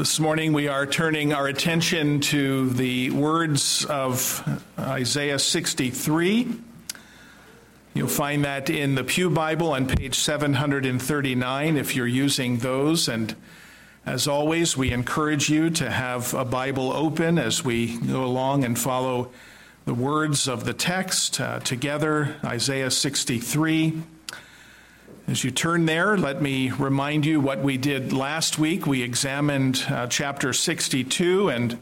This morning we are turning our attention to the words of Isaiah 63. You'll find that in the Pew Bible on page 739 if you're using those. And as always, we encourage you to have a Bible open as we go along and follow the words of the text uh, together. Isaiah 63. As you turn there, let me remind you what we did last week. We examined uh, chapter 62 and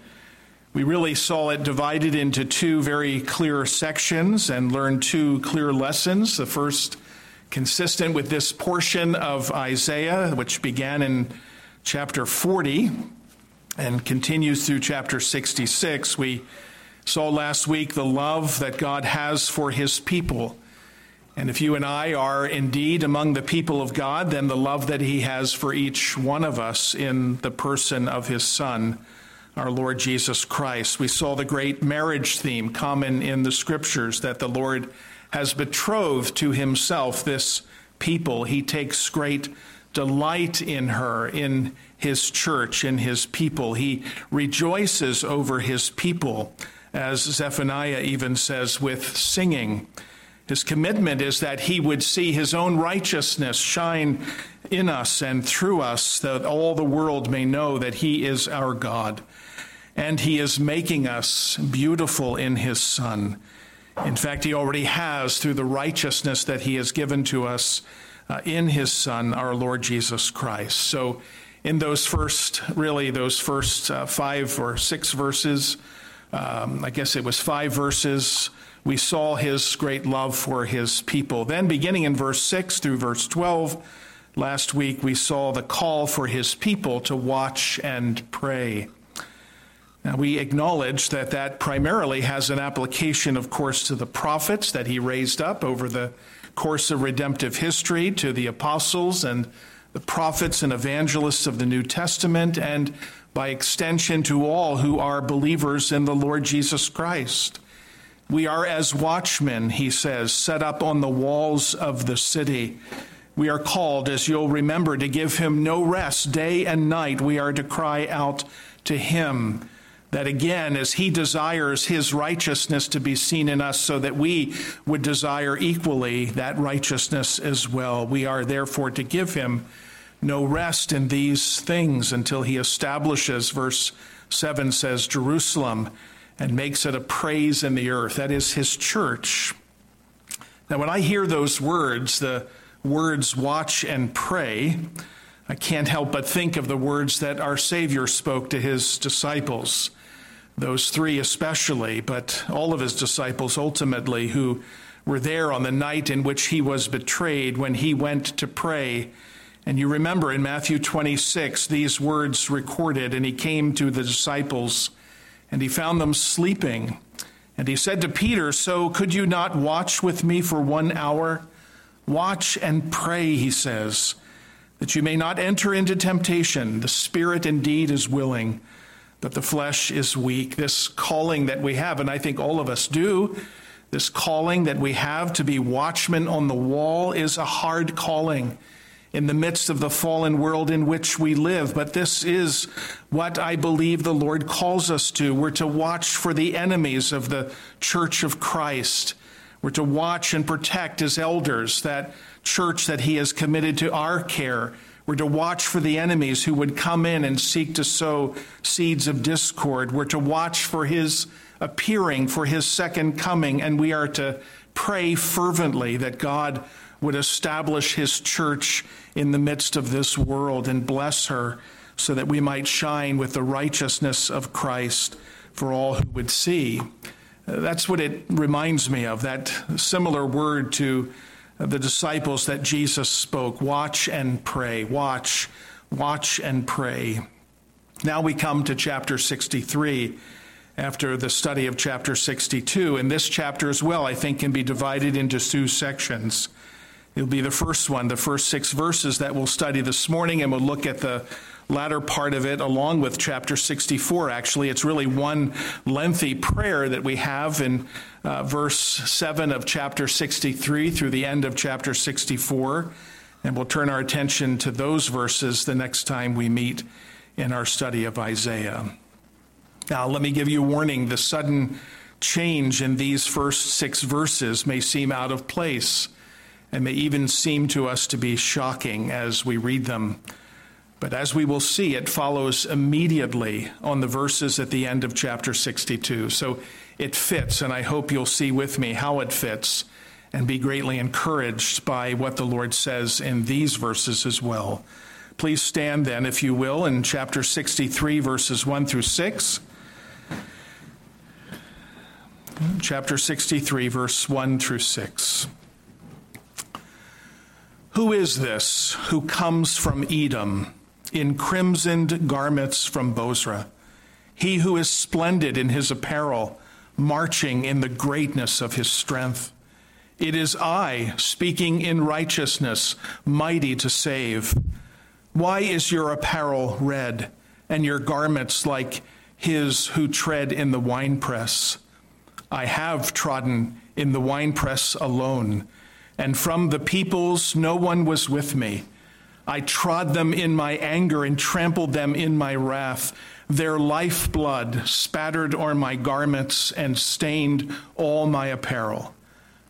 we really saw it divided into two very clear sections and learned two clear lessons. The first, consistent with this portion of Isaiah, which began in chapter 40 and continues through chapter 66. We saw last week the love that God has for his people and if you and I are indeed among the people of God, then the love that He has for each one of us in the person of His Son, our Lord Jesus Christ. We saw the great marriage theme common in the scriptures that the Lord has betrothed to Himself this people. He takes great delight in her, in His church, in His people. He rejoices over His people, as Zephaniah even says, with singing. His commitment is that he would see his own righteousness shine in us and through us, that all the world may know that he is our God. And he is making us beautiful in his Son. In fact, he already has through the righteousness that he has given to us uh, in his Son, our Lord Jesus Christ. So, in those first, really, those first uh, five or six verses, um, I guess it was five verses we saw his great love for his people. Then, beginning in verse 6 through verse 12, last week we saw the call for his people to watch and pray. Now, we acknowledge that that primarily has an application, of course, to the prophets that he raised up over the course of redemptive history, to the apostles and the prophets and evangelists of the New Testament, and by extension to all who are believers in the Lord Jesus Christ. We are as watchmen, he says, set up on the walls of the city. We are called, as you'll remember, to give him no rest day and night. We are to cry out to him that again, as he desires his righteousness to be seen in us, so that we would desire equally that righteousness as well. We are therefore to give him no rest in these things until he establishes, verse 7 says, Jerusalem and makes it a praise in the earth. That is his church. Now, when I hear those words, the words watch and pray, I can't help but think of the words that our Savior spoke to his disciples, those three especially, but all of his disciples ultimately, who were there on the night in which he was betrayed when he went to pray. And you remember in Matthew 26, these words recorded, and he came to the disciples and he found them sleeping. And he said to Peter, So could you not watch with me for one hour? Watch and pray, he says, that you may not enter into temptation. The spirit indeed is willing, but the flesh is weak. This calling that we have, and I think all of us do, this calling that we have to be watchmen on the wall is a hard calling in the midst of the fallen world in which we live. But this is what I believe the Lord calls us to. We're to watch for the enemies of the church of Christ. We're to watch and protect as elders that church that He has committed to our care. We're to watch for the enemies who would come in and seek to sow seeds of discord. We're to watch for His appearing, for His second coming, and we are to pray fervently that God would establish his church in the midst of this world and bless her so that we might shine with the righteousness of Christ for all who would see. That's what it reminds me of, that similar word to the disciples that Jesus spoke watch and pray, watch, watch and pray. Now we come to chapter 63 after the study of chapter 62. And this chapter as well, I think, can be divided into two sections. It'll be the first one, the first six verses that we'll study this morning, and we'll look at the latter part of it along with chapter 64. Actually, it's really one lengthy prayer that we have in uh, verse 7 of chapter 63 through the end of chapter 64. And we'll turn our attention to those verses the next time we meet in our study of Isaiah. Now, let me give you a warning. The sudden change in these first six verses may seem out of place and may even seem to us to be shocking as we read them. But as we will see, it follows immediately on the verses at the end of chapter 62. So it fits, and I hope you'll see with me how it fits and be greatly encouraged by what the Lord says in these verses as well. Please stand then, if you will, in chapter 63, verses 1 through 6. Chapter 63, verse 1 through 6. Who is this who comes from Edom in crimsoned garments from Bozrah? He who is splendid in his apparel, marching in the greatness of his strength. It is I, speaking in righteousness, mighty to save. Why is your apparel red, and your garments like his who tread in the winepress? I have trodden in the winepress alone, and from the peoples no one was with me. I trod them in my anger and trampled them in my wrath. Their lifeblood spattered on my garments and stained all my apparel.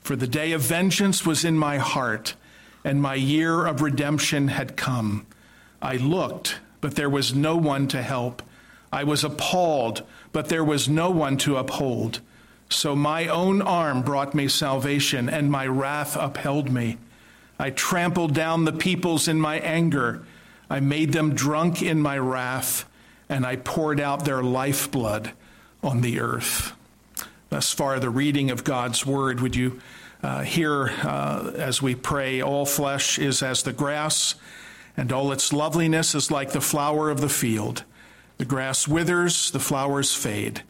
For the day of vengeance was in my heart, and my year of redemption had come. I looked, but there was no one to help. I was appalled, but there was no one to uphold. So my own arm brought me salvation, and my wrath upheld me. I trampled down the peoples in my anger. I made them drunk in my wrath, and I poured out their lifeblood on the earth. Thus far, the reading of God's word. Would you uh, hear uh, as we pray, all flesh is as the grass, and all its loveliness is like the flower of the field. The grass withers, the flowers fade,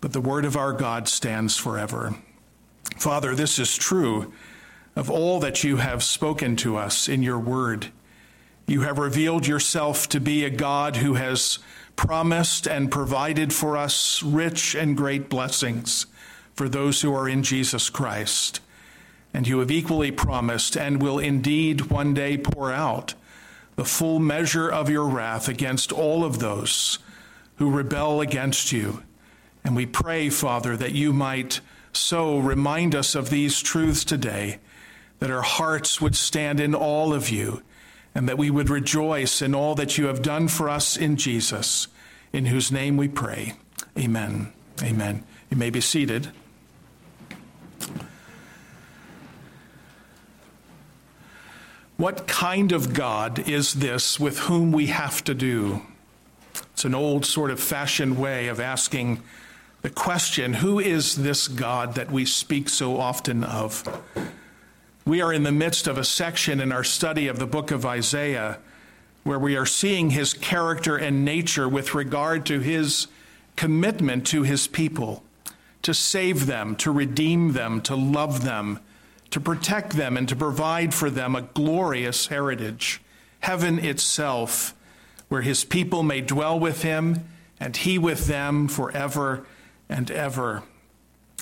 but the word of our God stands forever. Father, this is true of all that you have spoken to us in your word. You have revealed yourself to be a God who has promised and provided for us rich and great blessings for those who are in Jesus Christ. And you have equally promised and will indeed one day pour out the full measure of your wrath against all of those who rebel against you. And we pray, Father, that you might so remind us of these truths today, that our hearts would stand in all of you, and that we would rejoice in all that you have done for us in Jesus, in whose name we pray. Amen. Amen. You may be seated. What kind of God is this with whom we have to do? It's an old sort of fashioned way of asking the question who is this God that we speak so often of? We are in the midst of a section in our study of the book of Isaiah where we are seeing his character and nature with regard to his commitment to his people, to save them, to redeem them, to love them to protect them and to provide for them a glorious heritage, heaven itself, where his people may dwell with him and he with them forever and ever.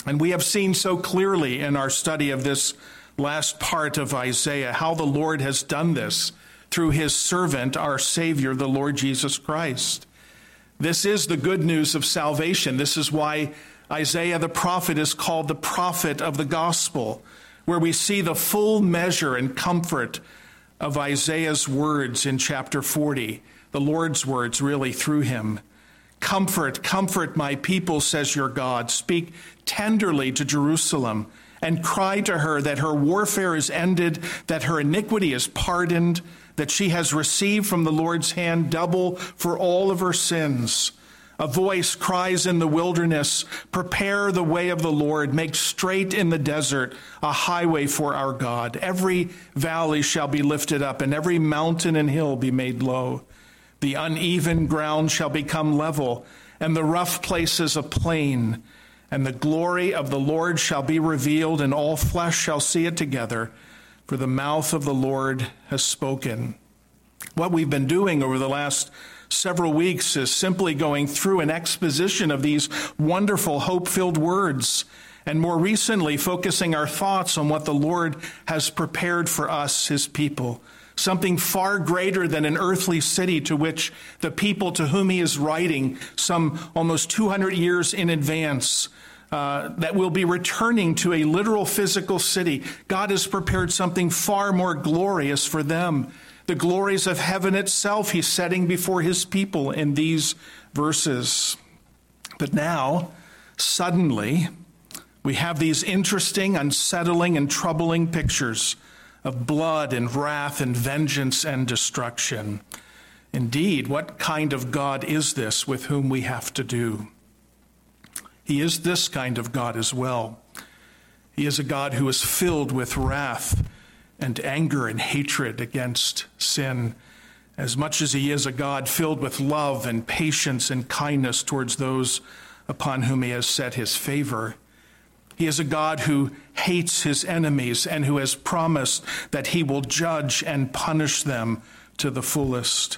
And we have seen so clearly in our study of this last part of Isaiah how the Lord has done this through his servant, our Savior, the Lord Jesus Christ. This is the good news of salvation. This is why Isaiah the prophet is called the prophet of the gospel where we see the full measure and comfort of Isaiah's words in chapter 40, the Lord's words really through him. Comfort, comfort my people, says your God. Speak tenderly to Jerusalem and cry to her that her warfare is ended, that her iniquity is pardoned, that she has received from the Lord's hand double for all of her sins. A voice cries in the wilderness, Prepare the way of the Lord, make straight in the desert a highway for our God. Every valley shall be lifted up, and every mountain and hill be made low. The uneven ground shall become level, and the rough places a plain. And the glory of the Lord shall be revealed, and all flesh shall see it together, for the mouth of the Lord has spoken. What we've been doing over the last several weeks is simply going through an exposition of these wonderful hope filled words and more recently, focusing our thoughts on what the Lord has prepared for us, his people. Something far greater than an earthly city to which the people to whom he is writing, some almost 200 years in advance, uh, that will be returning to a literal physical city. God has prepared something far more glorious for them. The glories of heaven itself, he's setting before his people in these verses. But now, suddenly, we have these interesting, unsettling, and troubling pictures of blood and wrath and vengeance and destruction. Indeed, what kind of God is this with whom we have to do? He is this kind of God as well. He is a God who is filled with wrath and anger and hatred against sin, as much as he is a God filled with love and patience and kindness towards those upon whom he has set his favor. He is a God who hates his enemies and who has promised that he will judge and punish them to the fullest.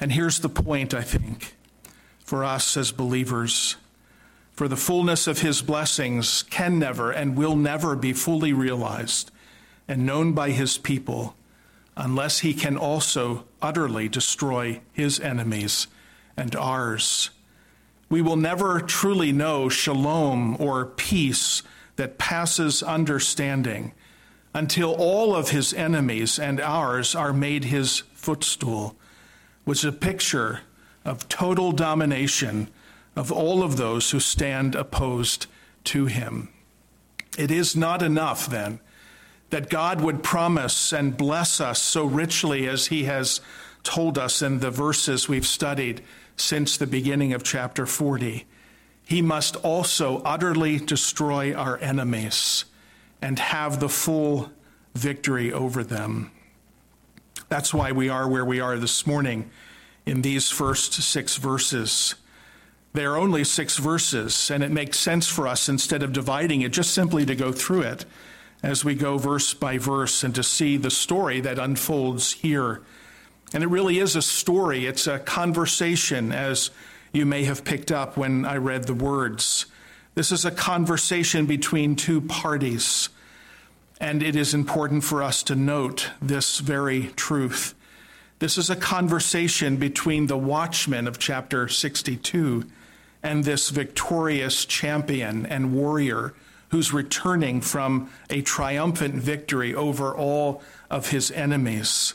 And here's the point, I think, for us as believers. For the fullness of his blessings can never and will never be fully realized and known by his people unless he can also utterly destroy his enemies and ours we will never truly know shalom or peace that passes understanding until all of his enemies and ours are made his footstool, which is a picture of total domination of all of those who stand opposed to him. It is not enough, then, that God would promise and bless us so richly as he has told us in the verses we've studied since the beginning of chapter 40. He must also utterly destroy our enemies and have the full victory over them. That's why we are where we are this morning in these first six verses. They are only six verses, and it makes sense for us instead of dividing it, just simply to go through it as we go verse by verse and to see the story that unfolds here and it really is a story, it's a conversation, as you may have picked up when I read the words. This is a conversation between two parties. And it is important for us to note this very truth. This is a conversation between the watchman of chapter 62 and this victorious champion and warrior who's returning from a triumphant victory over all of his enemies.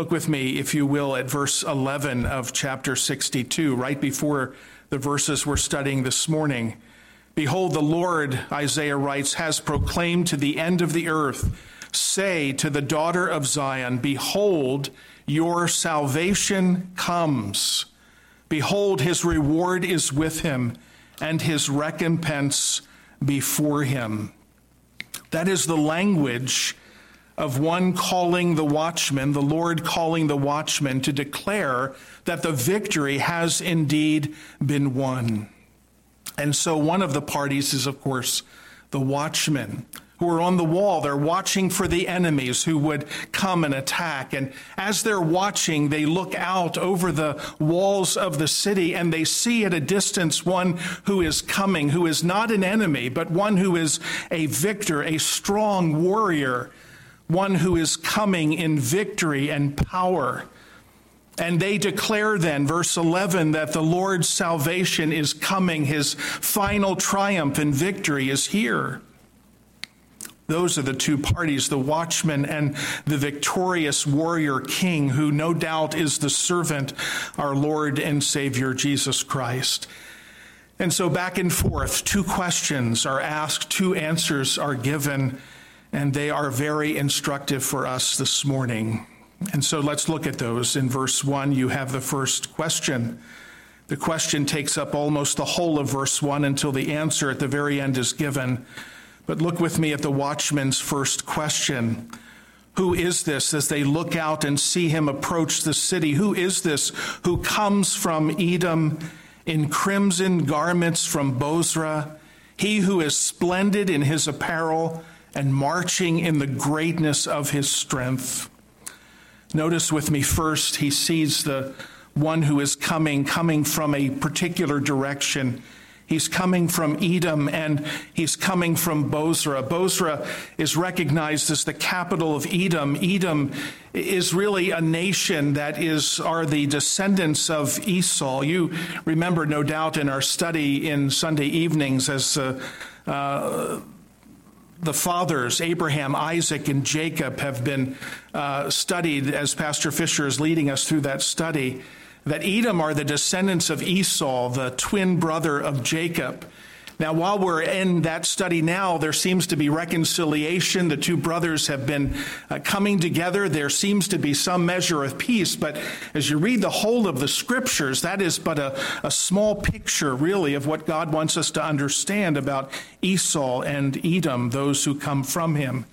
Look with me, if you will, at verse 11 of chapter 62, right before the verses we're studying this morning. Behold, the Lord, Isaiah writes, has proclaimed to the end of the earth, say to the daughter of Zion, Behold, your salvation comes. Behold, his reward is with him, and his recompense before him. That is the language of one calling the watchman, the Lord calling the watchman to declare that the victory has indeed been won. And so one of the parties is, of course, the watchmen who are on the wall. They're watching for the enemies who would come and attack. And as they're watching, they look out over the walls of the city and they see at a distance one who is coming, who is not an enemy, but one who is a victor, a strong warrior one who is coming in victory and power. And they declare then, verse 11, that the Lord's salvation is coming. His final triumph and victory is here. Those are the two parties, the watchman and the victorious warrior king, who no doubt is the servant, our Lord and Savior Jesus Christ. And so back and forth, two questions are asked, two answers are given and they are very instructive for us this morning. And so let's look at those. In verse 1, you have the first question. The question takes up almost the whole of verse 1 until the answer at the very end is given. But look with me at the watchman's first question. Who is this as they look out and see him approach the city? Who is this who comes from Edom in crimson garments from Bozrah? He who is splendid in his apparel and marching in the greatness of his strength. Notice with me first, he sees the one who is coming, coming from a particular direction. He's coming from Edom and he's coming from Bozrah. Bozrah is recognized as the capital of Edom. Edom is really a nation that is are the descendants of Esau. You remember, no doubt, in our study in Sunday evenings as uh, uh, the fathers, Abraham, Isaac, and Jacob, have been uh, studied as Pastor Fisher is leading us through that study that Edom are the descendants of Esau, the twin brother of Jacob. Now, while we're in that study now, there seems to be reconciliation. The two brothers have been uh, coming together. There seems to be some measure of peace. But as you read the whole of the scriptures, that is but a, a small picture, really, of what God wants us to understand about Esau and Edom, those who come from him.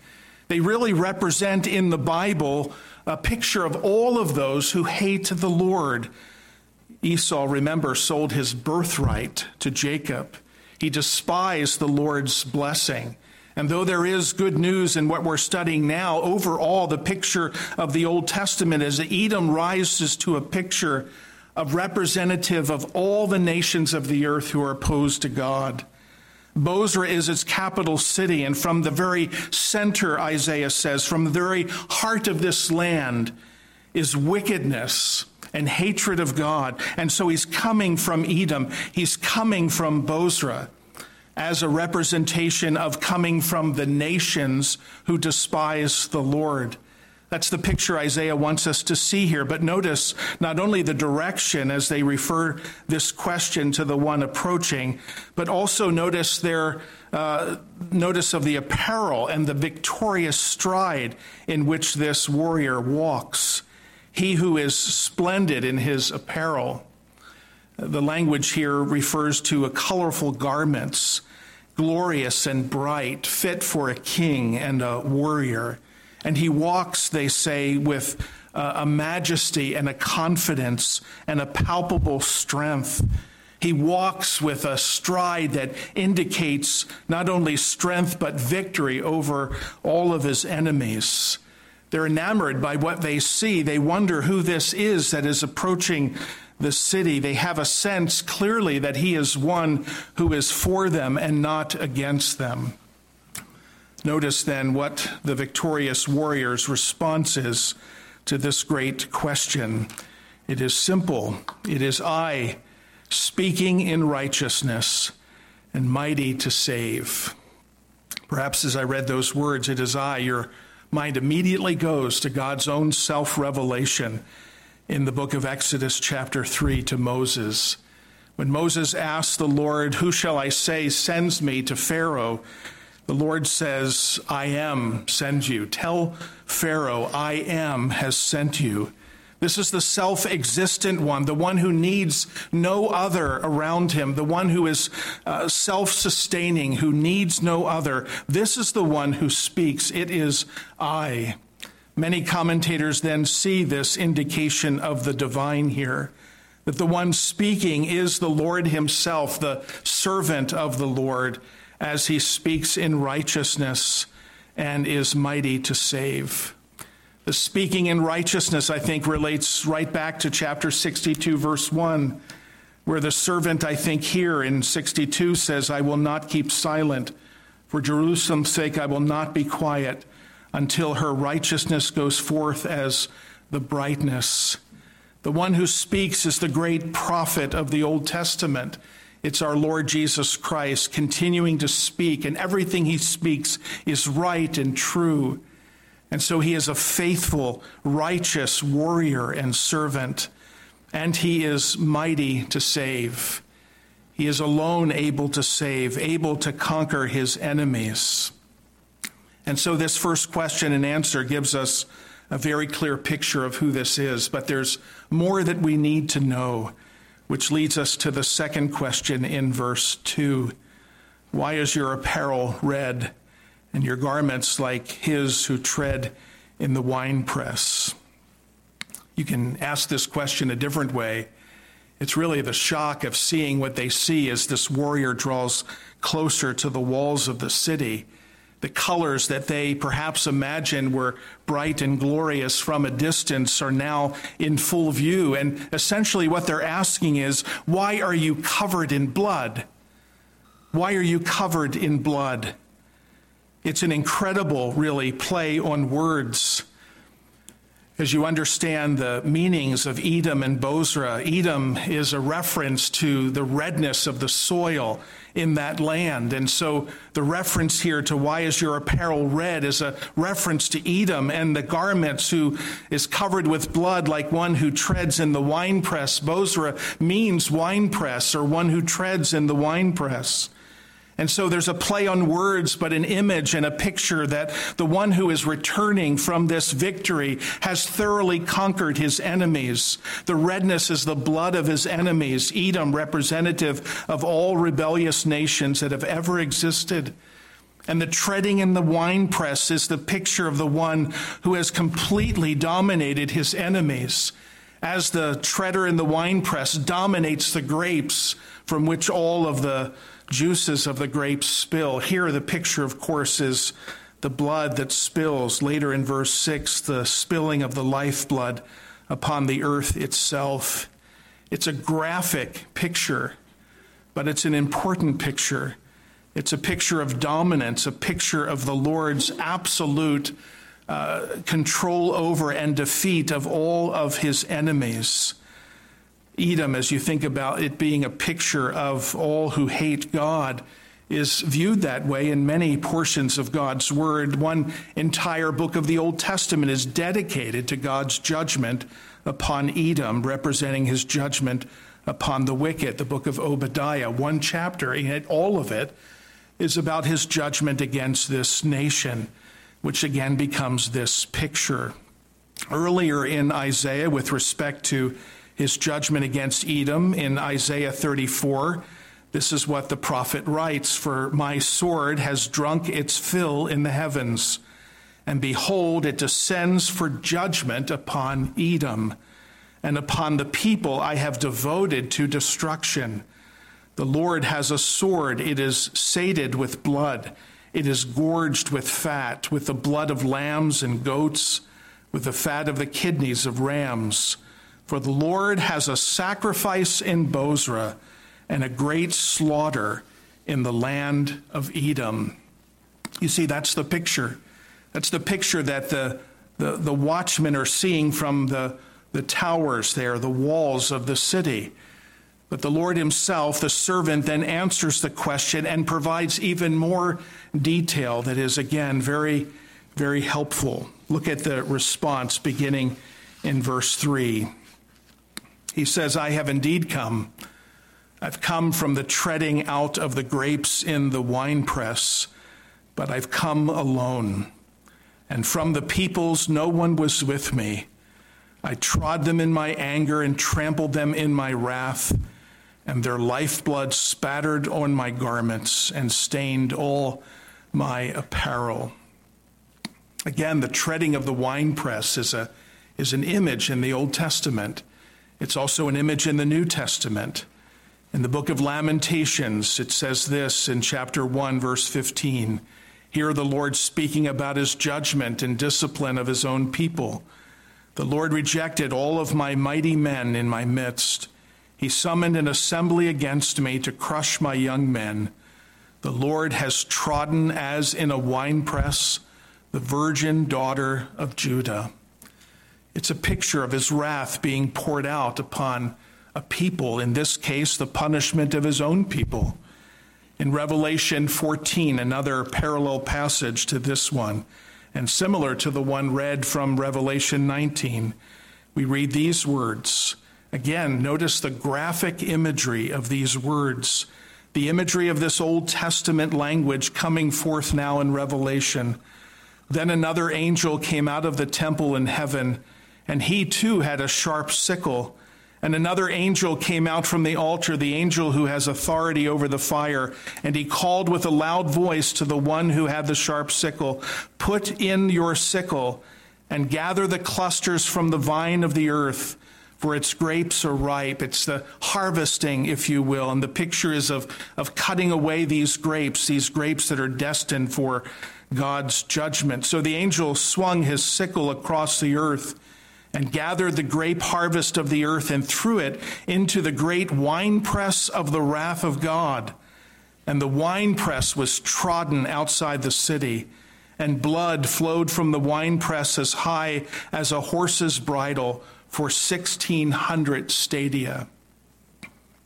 They really represent in the Bible a picture of all of those who hate the Lord. Esau, remember, sold his birthright to Jacob. He despised the Lord's blessing. And though there is good news in what we're studying now, overall, the picture of the Old Testament is that Edom rises to a picture of representative of all the nations of the earth who are opposed to God. Bozrah is its capital city, and from the very center, Isaiah says, from the very heart of this land is wickedness and hatred of God. And so he's coming from Edom, he's coming from Bozrah as a representation of coming from the nations who despise the Lord. That's the picture Isaiah wants us to see here. But notice not only the direction as they refer this question to the one approaching, but also notice their uh, notice of the apparel and the victorious stride in which this warrior walks. He who is splendid in his apparel. The language here refers to a colorful garments, glorious and bright, fit for a king and a warrior. And he walks, they say, with a majesty and a confidence and a palpable strength. He walks with a stride that indicates not only strength but victory over all of his enemies. They're enamored by what they see. They wonder who this is that is approaching the city. They have a sense clearly that he is one who is for them and not against them. Notice then what the victorious warrior's response is to this great question. It is simple. It is I, speaking in righteousness and mighty to save. Perhaps as I read those words, it is I. Your mind immediately goes to God's own self revelation in the book of Exodus, chapter 3, to Moses. When Moses asked the Lord, Who shall I say sends me to Pharaoh? The Lord says, I am send you. Tell Pharaoh, I am has sent you. This is the self existent one, the one who needs no other around him, the one who is uh, self sustaining, who needs no other. This is the one who speaks. It is I. Many commentators then see this indication of the divine here, that the one speaking is the Lord himself, the servant of the Lord as he speaks in righteousness and is mighty to save. Speaking in righteousness, I think, relates right back to chapter 62, verse 1, where the servant, I think, here in 62 says, I will not keep silent. For Jerusalem's sake, I will not be quiet until her righteousness goes forth as the brightness. The one who speaks is the great prophet of the Old Testament. It's our Lord Jesus Christ continuing to speak, and everything he speaks is right and true. And so he is a faithful, righteous warrior and servant, and he is mighty to save. He is alone able to save, able to conquer his enemies. And so this first question and answer gives us a very clear picture of who this is, but there's more that we need to know which leads us to the second question in verse 2 Why is your apparel red and your garments like his who tread in the winepress? You can ask this question a different way. It's really the shock of seeing what they see as this warrior draws closer to the walls of the city the colors that they perhaps imagined were bright and glorious from a distance are now in full view. And essentially, what they're asking is, Why are you covered in blood? Why are you covered in blood? It's an incredible, really, play on words. As you understand the meanings of Edom and Bozrah, Edom is a reference to the redness of the soil in that land. And so the reference here to why is your apparel red is a reference to Edom and the garments who is covered with blood like one who treads in the winepress. Bozrah means winepress or one who treads in the winepress. And so there's a play on words, but an image and a picture that the one who is returning from this victory has thoroughly conquered his enemies. The redness is the blood of his enemies, Edom, representative of all rebellious nations that have ever existed. And the treading in the winepress is the picture of the one who has completely dominated his enemies. As the treader in the winepress dominates the grapes from which all of the juices of the grapes spill. Here, the picture, of course, is the blood that spills. Later in verse 6, the spilling of the lifeblood upon the earth itself. It's a graphic picture, but it's an important picture. It's a picture of dominance, a picture of the Lord's absolute uh, control over and defeat of all of his enemies. Edom, as you think about it being a picture of all who hate God, is viewed that way in many portions of God's Word. One entire book of the Old Testament is dedicated to God's judgment upon Edom, representing his judgment upon the wicked. The book of Obadiah, one chapter, and all of it is about his judgment against this nation, which again becomes this picture. Earlier in Isaiah, with respect to his judgment against Edom in Isaiah 34. This is what the prophet writes For my sword has drunk its fill in the heavens, and behold, it descends for judgment upon Edom, and upon the people I have devoted to destruction. The Lord has a sword, it is sated with blood, it is gorged with fat, with the blood of lambs and goats, with the fat of the kidneys of rams. For the Lord has a sacrifice in Bozrah and a great slaughter in the land of Edom. You see, that's the picture. That's the picture that the, the, the watchmen are seeing from the, the towers there, the walls of the city. But the Lord Himself, the servant, then answers the question and provides even more detail that is, again, very, very helpful. Look at the response beginning in verse 3. He says, I have indeed come. I've come from the treading out of the grapes in the winepress, but I've come alone. And from the peoples, no one was with me. I trod them in my anger and trampled them in my wrath, and their lifeblood spattered on my garments and stained all my apparel. Again, the treading of the winepress is, a, is an image in the Old Testament it's also an image in the New Testament. In the book of Lamentations, it says this in chapter 1, verse 15. Here, the Lord speaking about his judgment and discipline of his own people. The Lord rejected all of my mighty men in my midst. He summoned an assembly against me to crush my young men. The Lord has trodden as in a winepress the virgin daughter of Judah. It's a picture of his wrath being poured out upon a people, in this case, the punishment of his own people. In Revelation 14, another parallel passage to this one, and similar to the one read from Revelation 19, we read these words. Again, notice the graphic imagery of these words, the imagery of this Old Testament language coming forth now in Revelation. Then another angel came out of the temple in heaven and he too had a sharp sickle. And another angel came out from the altar, the angel who has authority over the fire, and he called with a loud voice to the one who had the sharp sickle Put in your sickle and gather the clusters from the vine of the earth, for its grapes are ripe. It's the harvesting, if you will. And the picture is of, of cutting away these grapes, these grapes that are destined for God's judgment. So the angel swung his sickle across the earth and gathered the grape harvest of the earth and threw it into the great winepress of the wrath of God. and the winepress was trodden outside the city, and blood flowed from the winepress as high as a horse's bridle for 1,600 stadia.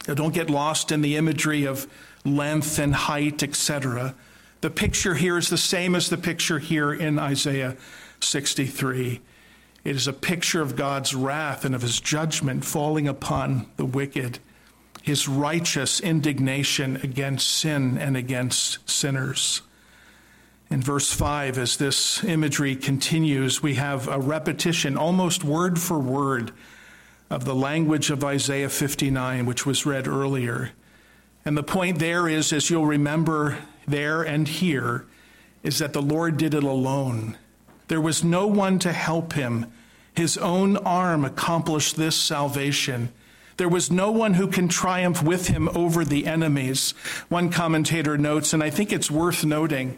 Now, don't get lost in the imagery of length and height, etc. The picture here is the same as the picture here in Isaiah 63. It is a picture of God's wrath and of his judgment falling upon the wicked, his righteous indignation against sin and against sinners. In verse 5, as this imagery continues, we have a repetition, almost word for word, of the language of Isaiah 59, which was read earlier. And the point there is, as you'll remember there and here, is that the Lord did it alone. There was no one to help him. His own arm accomplished this salvation. There was no one who can triumph with him over the enemies. One commentator notes, and I think it's worth noting,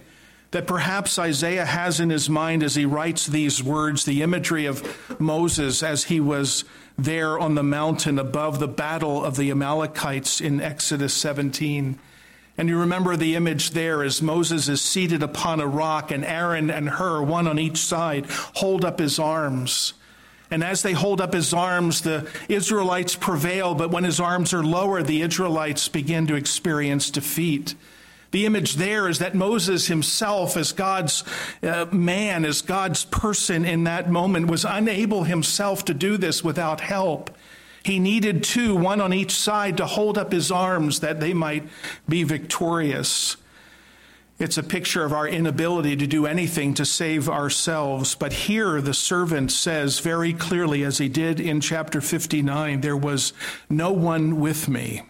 that perhaps Isaiah has in his mind as he writes these words the imagery of Moses as he was there on the mountain above the battle of the Amalekites in Exodus 17. And you remember the image there as Moses is seated upon a rock, and Aaron and Hur, one on each side, hold up his arms. And as they hold up his arms, the Israelites prevail, but when his arms are lower, the Israelites begin to experience defeat. The image there is that Moses himself, as God's uh, man, as God's person in that moment, was unable himself to do this without help. He needed two, one on each side, to hold up his arms that they might be victorious. It's a picture of our inability to do anything to save ourselves. But here the servant says very clearly, as he did in chapter 59, there was no one with me.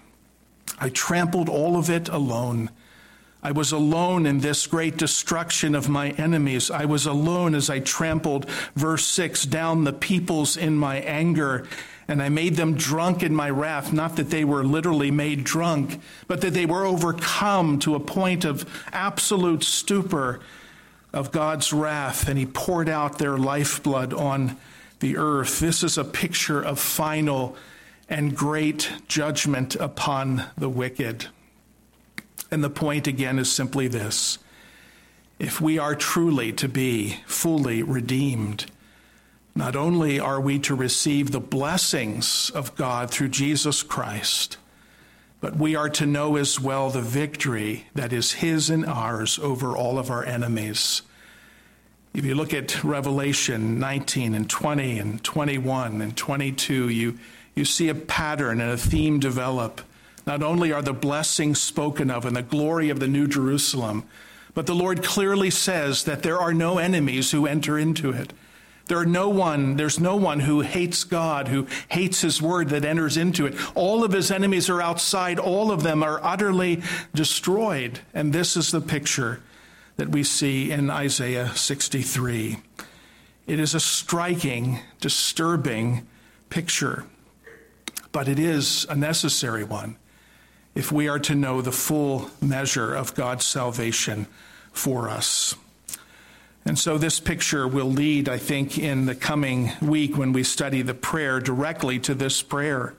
I trampled all of it alone. I was alone in this great destruction of my enemies. I was alone as I trampled, verse 6, down the peoples in my anger. And I made them drunk in my wrath. Not that they were literally made drunk, but that they were overcome to a point of absolute stupor of God's wrath. And He poured out their lifeblood on the earth. This is a picture of final and great judgment upon the wicked. And the point again is simply this if we are truly to be fully redeemed, not only are we to receive the blessings of God through Jesus Christ, but we are to know as well the victory that is His and ours over all of our enemies. If you look at Revelation 19 and 20 and 21 and 22, you, you see a pattern and a theme develop. Not only are the blessings spoken of and the glory of the New Jerusalem, but the Lord clearly says that there are no enemies who enter into it. There are no one, there's no one who hates God, who hates his word that enters into it. All of his enemies are outside. All of them are utterly destroyed. And this is the picture that we see in Isaiah 63. It is a striking, disturbing picture, but it is a necessary one if we are to know the full measure of God's salvation for us. And so this picture will lead, I think, in the coming week when we study the prayer directly to this prayer.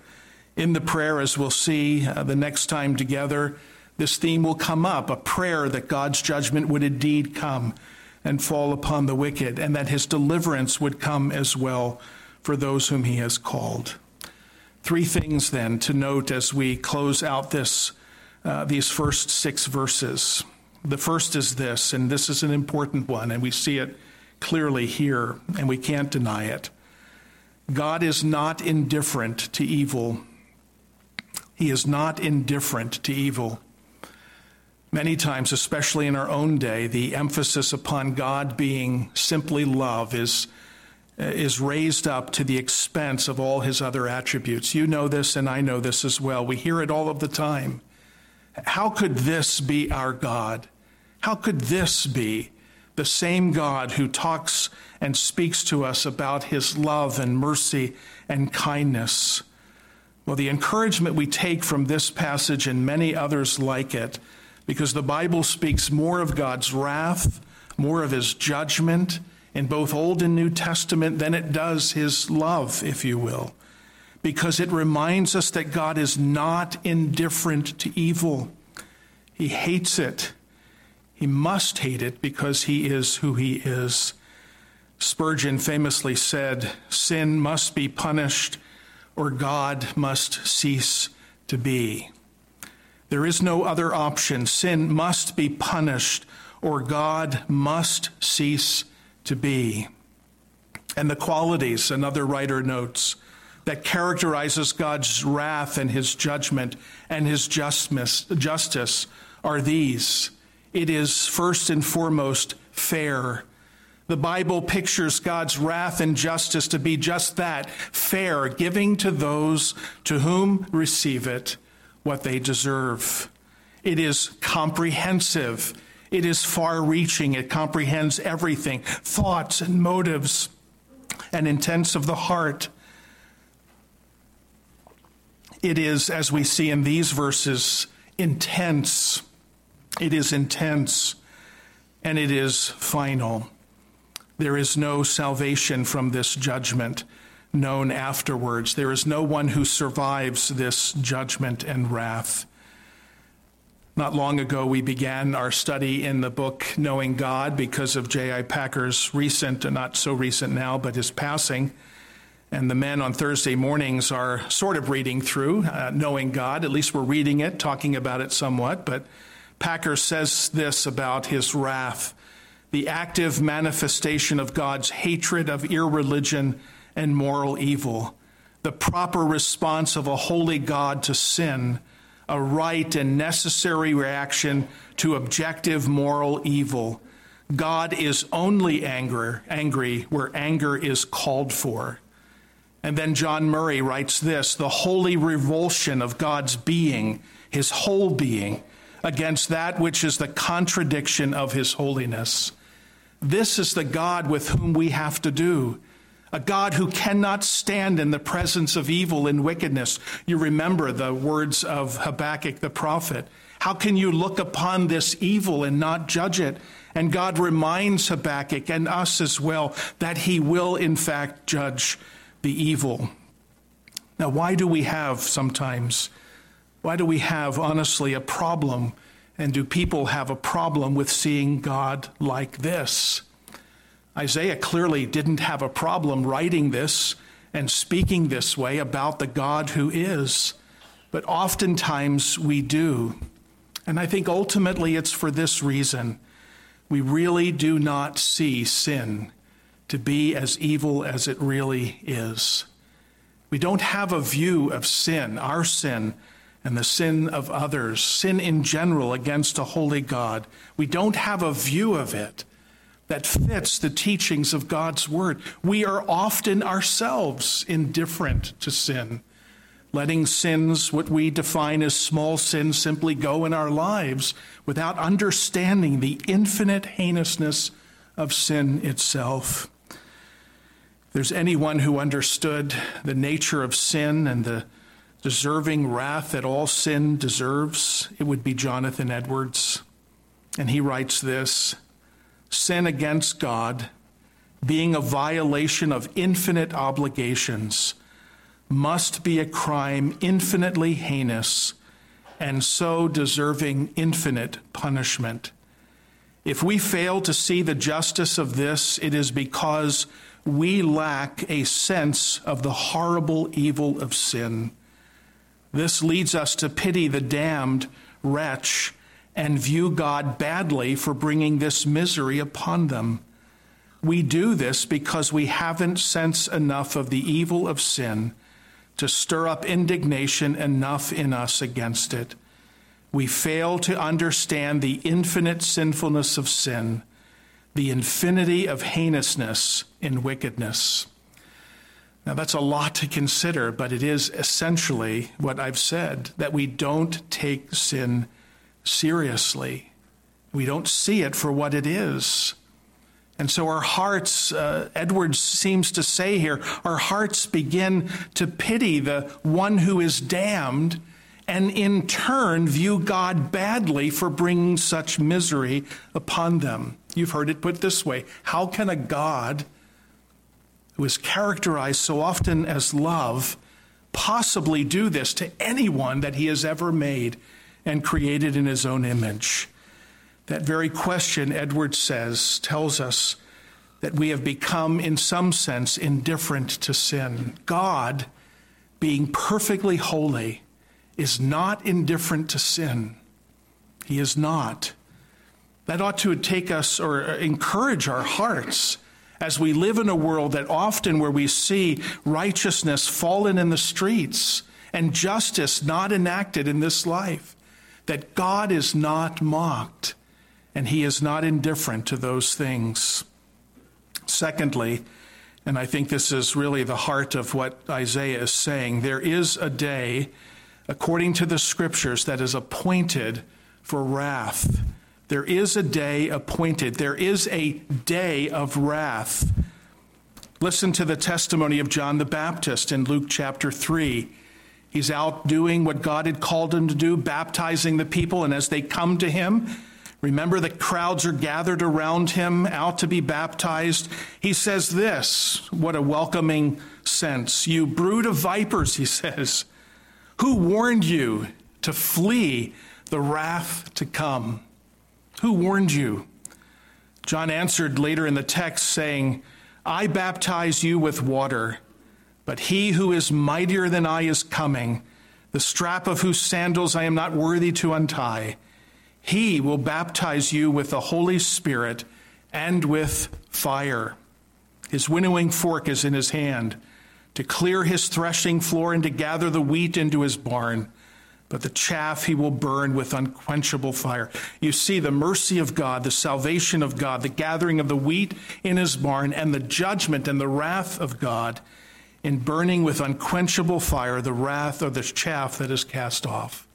In the prayer, as we'll see uh, the next time together, this theme will come up a prayer that God's judgment would indeed come and fall upon the wicked, and that his deliverance would come as well for those whom he has called. Three things then to note as we close out this, uh, these first six verses. The first is this, and this is an important one, and we see it clearly here, and we can't deny it. God is not indifferent to evil. He is not indifferent to evil. Many times, especially in our own day, the emphasis upon God being simply love is is raised up to the expense of all his other attributes. You know this, and I know this as well. We hear it all of the time. How could this be our God? How could this be the same God who talks and speaks to us about his love and mercy and kindness? Well, the encouragement we take from this passage and many others like it, because the Bible speaks more of God's wrath, more of his judgment, in both Old and New Testament than it does his love, if you will, because it reminds us that God is not indifferent to evil. He hates it. He must hate it because he is who he is. Spurgeon famously said, Sin must be punished or God must cease to be. There is no other option. Sin must be punished or God must cease to be. And the qualities, another writer notes, that characterizes God's wrath and his judgment and his justness, justice are these. It is first and foremost fair. The Bible pictures God's wrath and justice to be just that fair, giving to those to whom receive it what they deserve. It is comprehensive. It is far reaching. It comprehends everything thoughts and motives and intents of the heart. It is, as we see in these verses, intense. It is intense and it is final. There is no salvation from this judgment known afterwards. There is no one who survives this judgment and wrath. Not long ago, we began our study in the book Knowing God because of J.I. Packer's recent, not so recent now, but his passing. And the men on Thursday mornings are sort of reading through uh, Knowing God. At least we're reading it, talking about it somewhat. But Packer says this about his wrath the active manifestation of God's hatred of irreligion and moral evil, the proper response of a holy God to sin, a right and necessary reaction to objective moral evil. God is only angry, angry where anger is called for. And then John Murray writes this the holy revulsion of God's being, his whole being, against that which is the contradiction of his holiness. This is the God with whom we have to do. A God who cannot stand in the presence of evil and wickedness. You remember the words of Habakkuk the prophet. How can you look upon this evil and not judge it? And God reminds Habakkuk and us as well that he will, in fact, judge the evil. Now, why do we have sometimes, why do we have, honestly, a problem and do people have a problem with seeing God like this? Isaiah clearly didn't have a problem writing this and speaking this way about the God who is, but oftentimes we do. And I think ultimately it's for this reason. We really do not see sin to be as evil as it really is. We don't have a view of sin, our sin, and the sin of others, sin in general against a holy God. We don't have a view of it that fits the teachings of God's word. We are often ourselves indifferent to sin, letting sins, what we define as small sins, simply go in our lives without understanding the infinite heinousness of sin itself. There's anyone who understood the nature of sin and the deserving wrath that all sin deserves, it would be Jonathan Edwards. And he writes this Sin against God, being a violation of infinite obligations, must be a crime infinitely heinous and so deserving infinite punishment. If we fail to see the justice of this, it is because we lack a sense of the horrible evil of sin. This leads us to pity the damned wretch and view God badly for bringing this misery upon them. We do this because we haven't sensed enough of the evil of sin to stir up indignation enough in us against it. We fail to understand the infinite sinfulness of sin, the infinity of heinousness in wickedness. Now, that's a lot to consider, but it is essentially what I've said that we don't take sin seriously. We don't see it for what it is. And so our hearts, uh, Edwards seems to say here, our hearts begin to pity the one who is damned and in turn view God badly for bringing such misery upon them. You've heard it put this way How can a God who is characterized so often as love, possibly do this to anyone that he has ever made? and created in his own image. That very question, Edwards says, tells us that we have become, in some sense, indifferent to sin. God, being perfectly holy, is not indifferent to sin. He is not. That ought to take us or encourage our hearts as we live in a world that often where we see righteousness fallen in the streets and justice not enacted in this life, that God is not mocked and he is not indifferent to those things. Secondly, and I think this is really the heart of what Isaiah is saying, there is a day, according to the scriptures, that is appointed for wrath. There is a day appointed. There is a day of wrath. Listen to the testimony of John the Baptist in Luke chapter 3. He's out doing what God had called him to do, baptizing the people, and as they come to him, remember the crowds are gathered around him, out to be baptized. He says this what a welcoming sense. You brood of vipers, he says. Who warned you to flee the wrath to come? Who warned you? John answered later in the text, saying, I baptize you with water, but he who is mightier than I is coming, the strap of whose sandals I am not worthy to untie. He will baptize you with the Holy Spirit and with fire. His winnowing fork is in his hand to clear his threshing floor and to gather the wheat into his barn but the chaff he will burn with unquenchable fire. You see the mercy of God, the salvation of God, the gathering of the wheat in his barn, and the judgment and the wrath of God in burning with unquenchable fire the wrath or the chaff that is cast off.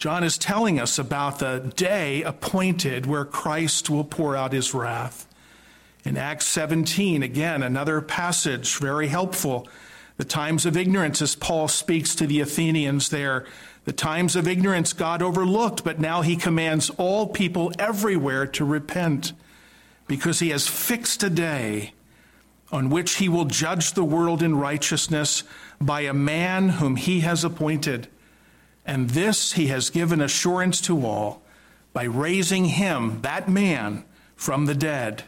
John is telling us about the day appointed where Christ will pour out his wrath. In Acts 17, again, another passage very helpful. The times of ignorance, as Paul speaks to the Athenians there, the times of ignorance God overlooked, but now he commands all people everywhere to repent because he has fixed a day on which he will judge the world in righteousness by a man whom he has appointed. And this he has given assurance to all by raising him, that man, from the dead.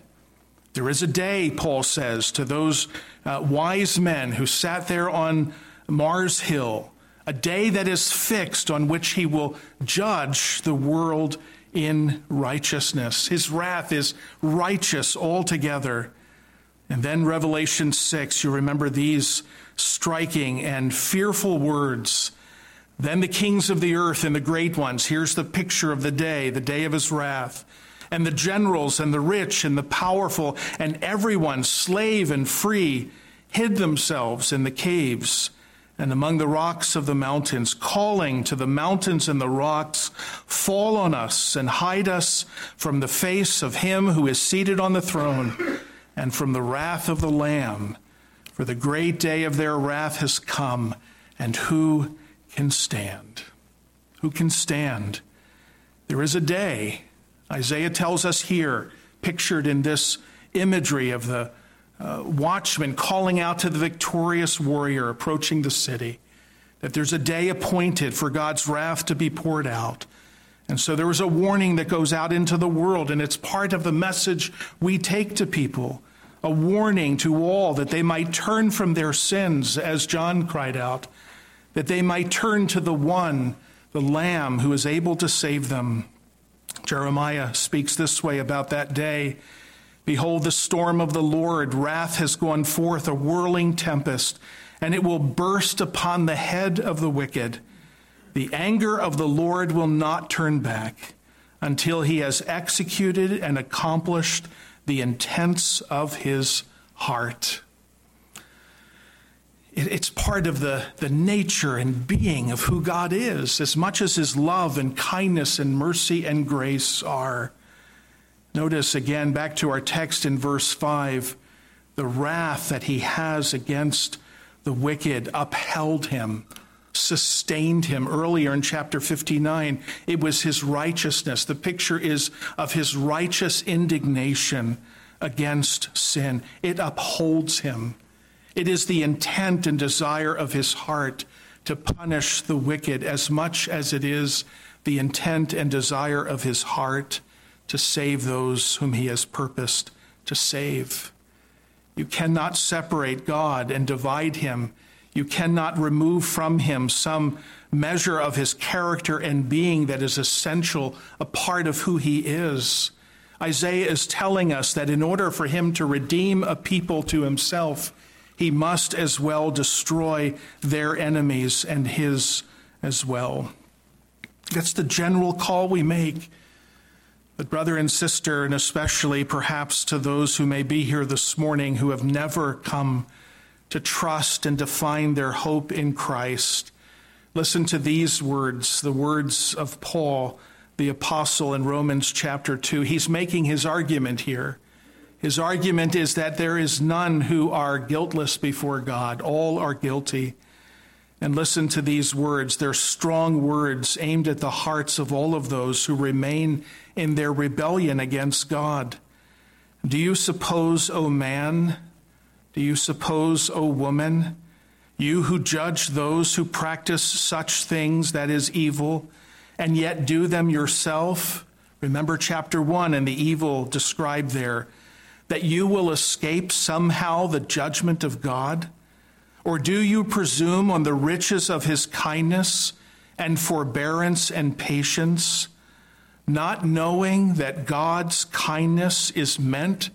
There is a day, Paul says, to those uh, wise men who sat there on Mars Hill a day that is fixed on which he will judge the world in righteousness. His wrath is righteous altogether. And then Revelation 6, you remember these striking and fearful words. Then the kings of the earth and the great ones, here's the picture of the day, the day of his wrath. And the generals and the rich and the powerful and everyone, slave and free, hid themselves in the caves and among the rocks of the mountains, calling to the mountains and the rocks, Fall on us and hide us from the face of him who is seated on the throne and from the wrath of the Lamb. For the great day of their wrath has come, and who can stand? Who can stand? There is a day, Isaiah tells us here, pictured in this imagery of the uh, watchman calling out to the victorious warrior approaching the city that there's a day appointed for God's wrath to be poured out. And so there is a warning that goes out into the world, and it's part of the message we take to people a warning to all that they might turn from their sins, as John cried out, that they might turn to the one, the Lamb, who is able to save them. Jeremiah speaks this way about that day. Behold, the storm of the Lord, wrath has gone forth, a whirling tempest, and it will burst upon the head of the wicked. The anger of the Lord will not turn back until he has executed and accomplished the intents of his heart. It's part of the, the nature and being of who God is, as much as his love and kindness and mercy and grace are. Notice again, back to our text in verse 5, the wrath that he has against the wicked upheld him, sustained him. Earlier in chapter 59, it was his righteousness. The picture is of his righteous indignation against sin. It upholds him. It is the intent and desire of his heart to punish the wicked as much as it is the intent and desire of his heart to save those whom he has purposed to save. You cannot separate God and divide him. You cannot remove from him some measure of his character and being that is essential, a part of who he is. Isaiah is telling us that in order for him to redeem a people to himself, he must as well destroy their enemies and his as well. That's the general call we make. But, brother and sister, and especially perhaps to those who may be here this morning who have never come to trust and to find their hope in Christ, listen to these words, the words of Paul, the apostle in Romans chapter 2. He's making his argument here. His argument is that there is none who are guiltless before God, all are guilty. And listen to these words. They're strong words aimed at the hearts of all of those who remain in their rebellion against God. Do you suppose, O man, do you suppose, O woman, you who judge those who practice such things that is evil, and yet do them yourself? Remember chapter 1 and the evil described there, that you will escape somehow the judgment of God? Or do you presume on the riches of his kindness and forbearance and patience, not knowing that God's kindness is meant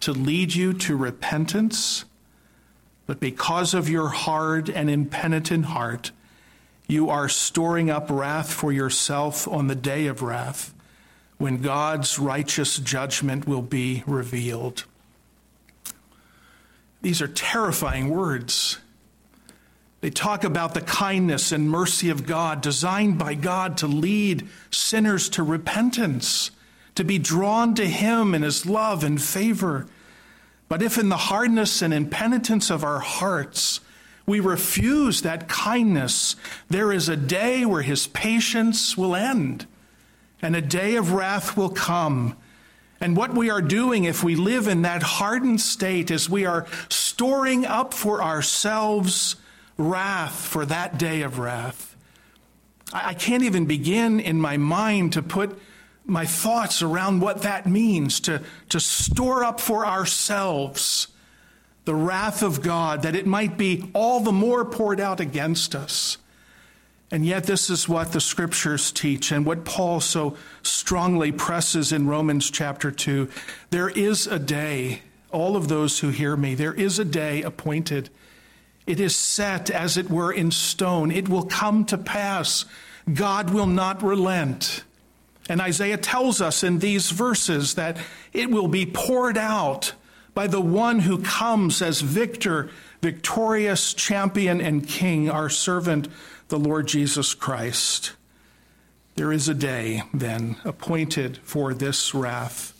to lead you to repentance? But because of your hard and impenitent heart, you are storing up wrath for yourself on the day of wrath, when God's righteous judgment will be revealed. These are terrifying words. They talk about the kindness and mercy of God, designed by God to lead sinners to repentance, to be drawn to Him in His love and favor. But if in the hardness and impenitence of our hearts we refuse that kindness, there is a day where His patience will end, and a day of wrath will come. And what we are doing if we live in that hardened state is we are storing up for ourselves wrath for that day of wrath. I can't even begin in my mind to put my thoughts around what that means to, to store up for ourselves the wrath of God, that it might be all the more poured out against us. And yet, this is what the scriptures teach and what Paul so strongly presses in Romans chapter 2. There is a day, all of those who hear me, there is a day appointed it is set, as it were, in stone. It will come to pass. God will not relent. And Isaiah tells us in these verses that it will be poured out by the one who comes as victor, victorious champion and king, our servant, the Lord Jesus Christ. There is a day, then, appointed for this wrath.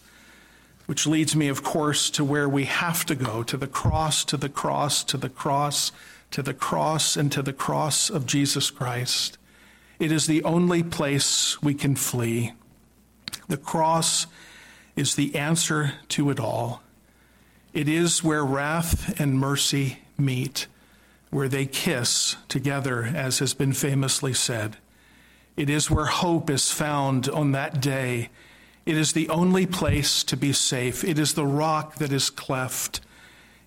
Which leads me, of course, to where we have to go to the cross, to the cross, to the cross, to the cross, and to the cross of Jesus Christ. It is the only place we can flee. The cross is the answer to it all. It is where wrath and mercy meet, where they kiss together, as has been famously said. It is where hope is found on that day it is the only place to be safe. It is the rock that is cleft.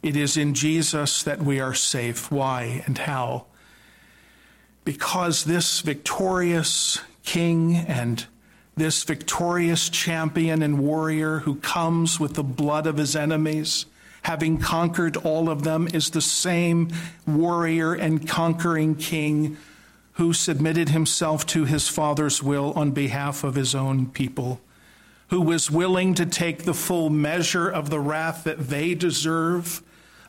It is in Jesus that we are safe. Why and how? Because this victorious king and this victorious champion and warrior who comes with the blood of his enemies, having conquered all of them, is the same warrior and conquering king who submitted himself to his Father's will on behalf of his own people who was willing to take the full measure of the wrath that they deserve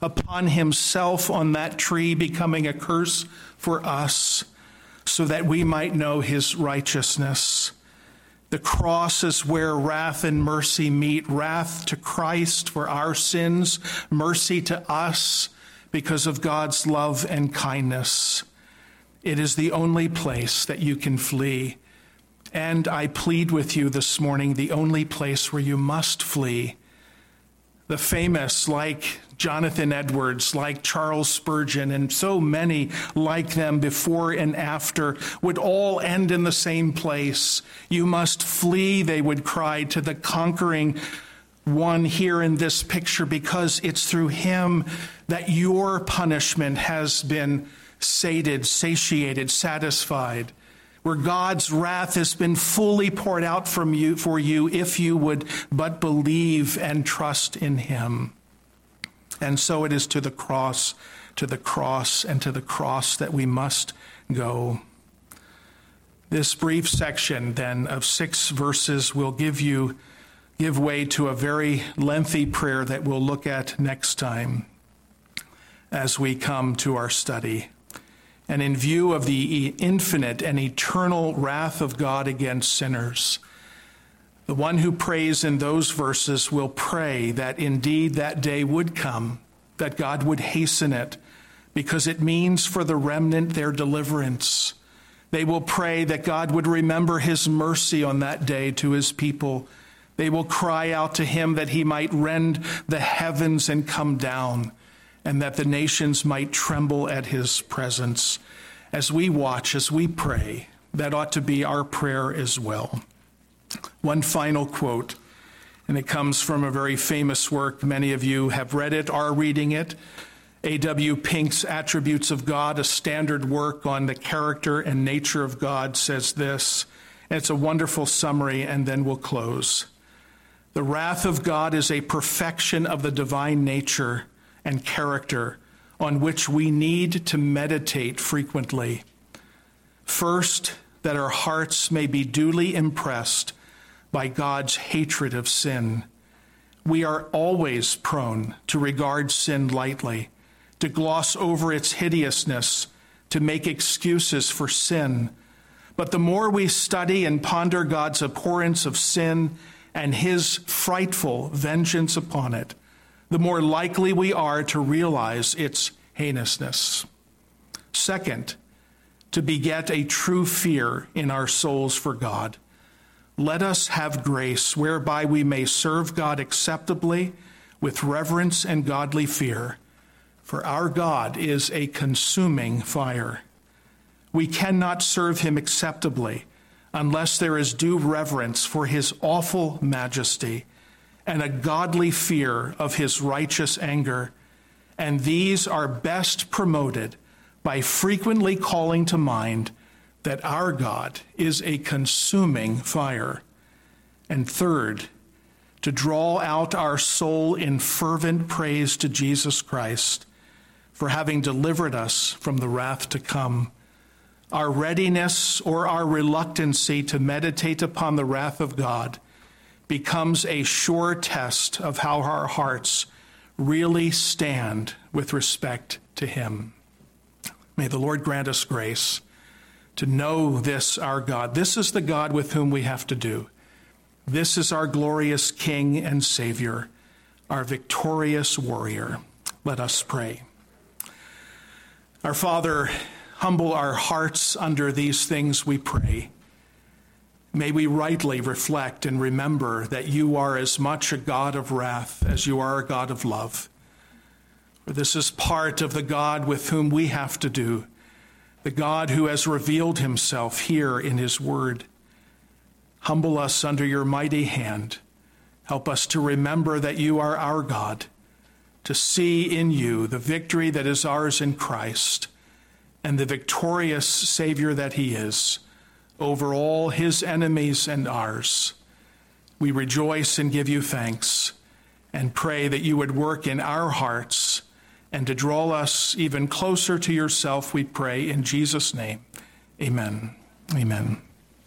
upon himself on that tree, becoming a curse for us, so that we might know his righteousness. The cross is where wrath and mercy meet wrath to Christ for our sins, mercy to us because of God's love and kindness. It is the only place that you can flee and I plead with you this morning the only place where you must flee. The famous, like Jonathan Edwards, like Charles Spurgeon, and so many like them before and after, would all end in the same place. You must flee, they would cry, to the conquering one here in this picture because it's through him that your punishment has been sated, satiated, satisfied where God's wrath has been fully poured out from you for you if you would but believe and trust in him. And so it is to the cross, to the cross, and to the cross that we must go. This brief section, then, of six verses will give you give way to a very lengthy prayer that we'll look at next time as we come to our study and in view of the infinite and eternal wrath of God against sinners. The one who prays in those verses will pray that indeed that day would come, that God would hasten it, because it means for the remnant their deliverance. They will pray that God would remember his mercy on that day to his people. They will cry out to him that he might rend the heavens and come down and that the nations might tremble at his presence. As we watch, as we pray, that ought to be our prayer as well. One final quote, and it comes from a very famous work. Many of you have read it, are reading it. A.W. Pink's Attributes of God, a standard work on the character and nature of God, says this. And it's a wonderful summary, and then we'll close. The wrath of God is a perfection of the divine nature and character on which we need to meditate frequently. First, that our hearts may be duly impressed by God's hatred of sin. We are always prone to regard sin lightly, to gloss over its hideousness, to make excuses for sin. But the more we study and ponder God's abhorrence of sin and his frightful vengeance upon it, the more likely we are to realize its heinousness. Second, to beget a true fear in our souls for God. Let us have grace whereby we may serve God acceptably with reverence and godly fear, for our God is a consuming fire. We cannot serve him acceptably unless there is due reverence for his awful majesty and a godly fear of his righteous anger. And these are best promoted by frequently calling to mind that our God is a consuming fire. And third, to draw out our soul in fervent praise to Jesus Christ for having delivered us from the wrath to come. Our readiness or our reluctancy to meditate upon the wrath of God becomes a sure test of how our hearts really stand with respect to Him. May the Lord grant us grace to know this, our God. This is the God with whom we have to do. This is our glorious King and Savior, our victorious warrior. Let us pray. Our Father, humble our hearts under these things, we pray. May we rightly reflect and remember that you are as much a God of wrath as you are a God of love. For this is part of the God with whom we have to do, the God who has revealed himself here in his word. Humble us under your mighty hand. Help us to remember that you are our God, to see in you the victory that is ours in Christ and the victorious Savior that he is over all his enemies and ours. We rejoice and give you thanks and pray that you would work in our hearts and to draw us even closer to yourself, we pray in Jesus' name. Amen. Amen.